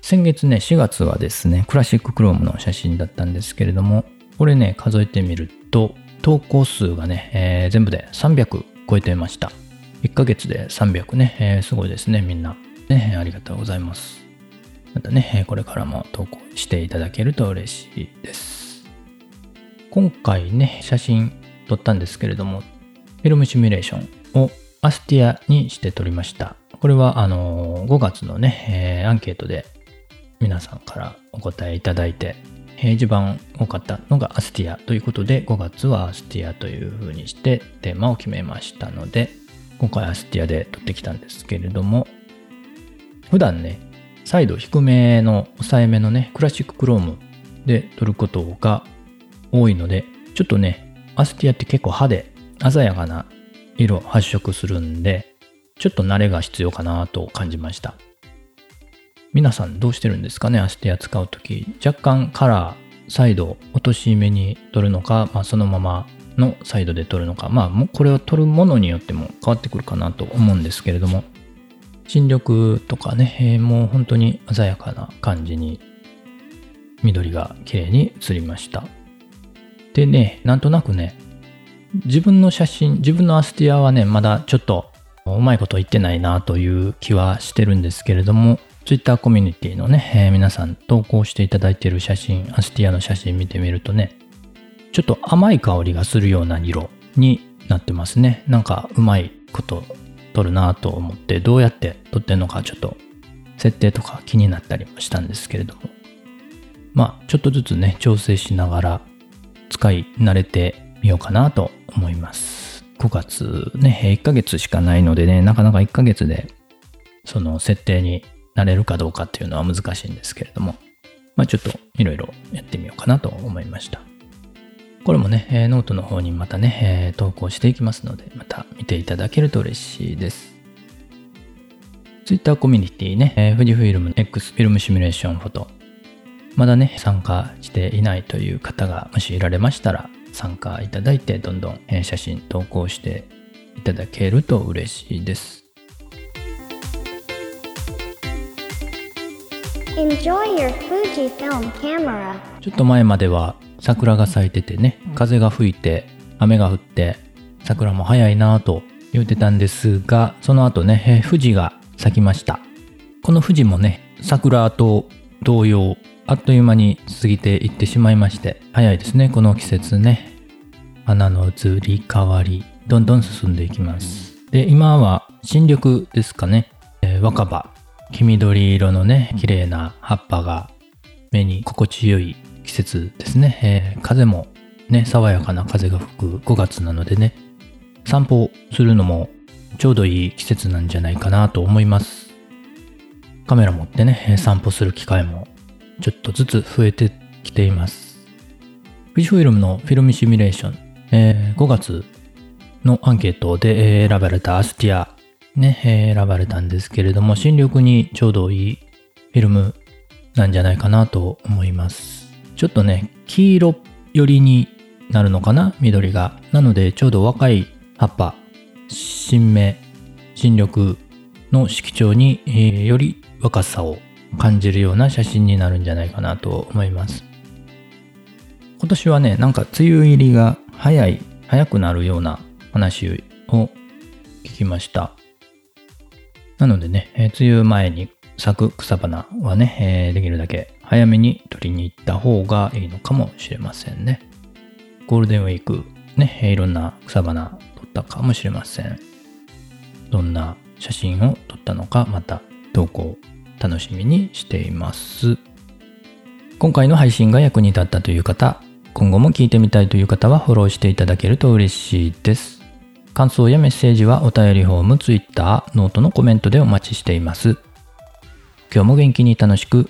先月ね、4月はですね、クラシッククロームの写真だったんですけれども、これね、数えてみると、投稿数がね、えー全部で300超えてました。1ヶ月で300ね、えーすごいですね、みんな。ね、ありがとうございます。またね、これからも投稿していただけると嬉しいです。今回ね、写真撮ったんですけれども、フィルムシミュレーションをアスティアにして撮りました。これはあの5月のね、えーアンケートで皆さんからお答えいただいて、えー一番多かったのがアスティアということで、5月はアスティアという風にしてテーマを決めましたので、今回アスティアで撮ってきたんですけれども、普段ね、彩度低めの抑えめのね、クラシッククロームで撮ることが多いので、ちょっとね、アスティアって結構派で鮮やかな色発色するんで、ちょっと慣れが必要かなと感じました。皆さんどうしてるんですかねアステア使うとき。若干カラー、サイド、落とし目に撮るのか、まあ、そのままのサイドで撮るのか、まあ、もこれを撮るものによっても変わってくるかなと思うんですけれども、新緑とかね、えーもう本当に鮮やかな感じに緑が綺麗に映りました。でね、なんとなくね、自分の写真、自分のアスティアはね、まだちょっとうまいこと言ってないなという気はしてるんですけれども、Twitter コミュニティのね、えー皆さん投稿していただいている写真、アスティアの写真見てみるとね、ちょっと甘い香りがするような色になってますね。なんかうまいこと撮るなと思って、どうやって撮ってんのかちょっと設定とか気になったりもしたんですけれども、まあちょっとずつね、調整しながら使い慣れてみようかなと思います。5月ね、1ヶ月しかないのでね、なかなか1ヶ月でその設定になれるかどうかっていうのは難しいんですけれども、まあちょっといろいろやってみようかなと思いました。これもね、えノートの方にまたね、え投稿していきますので、また見ていただけると嬉しいです。Twitter コミュニティね、え富士フイルム X フィルムシミュレーションフォト、まだね、参加していないという方がもしいられましたら、参加いただいて、どんどんえー写真投稿していただけると嬉しいです。Enjoy your Fujifilm camera. ちょっと前までは桜が咲いててね、風が吹いて、雨が降って、桜も早いなぁと言ってたんですが、その後ね、えー富士が咲きました。この富士もね、桜と同様、あっという間に過ぎていってしまいまして、早いですね、この季節ね。花の移り変わり、どんどん進んでいきます。で、今は新緑ですかね、えー若葉、黄緑色のね、綺麗な葉っぱが目に心地よい季節ですね。えー風もね、爽やかな風が吹く5月なのでね、散歩するのもちょうどいい季節なんじゃないかなと思います。カメラ持ってね、散歩する機会もちょっとずつ増えてきています。富士フイルムのフィルムシミュレーション、えー5月のアンケートで選ばれたアスティア、ね、選ばれたんですけれども、新緑にちょうどいいフィルムなんじゃないかなと思います。ちょっとね、黄色寄りになるのかな？緑が。なので、ちょうど若い葉っぱ、新芽、新緑の色調に、えーより若さを感じるような写真になるんじゃないかなと思います。今年はね、なんか梅雨入りが早い、早くなるような話を聞きました。なのでね、えー梅雨前に咲く草花はね、えーできるだけ早めに取りに行った方がいいのかもしれませんね。ゴールデンウィーク、ね、いろんな草花撮ったかもしれません。どんな写真を撮ったのか、また投稿楽しみにしています。今回の配信が役に立ったという方、今後も聞いてみたいという方はフォローしていただけると嬉しいです。感想やメッセージはお便りフォーム、Twitter、 note のコメントでお待ちしています。今日も元気に楽しく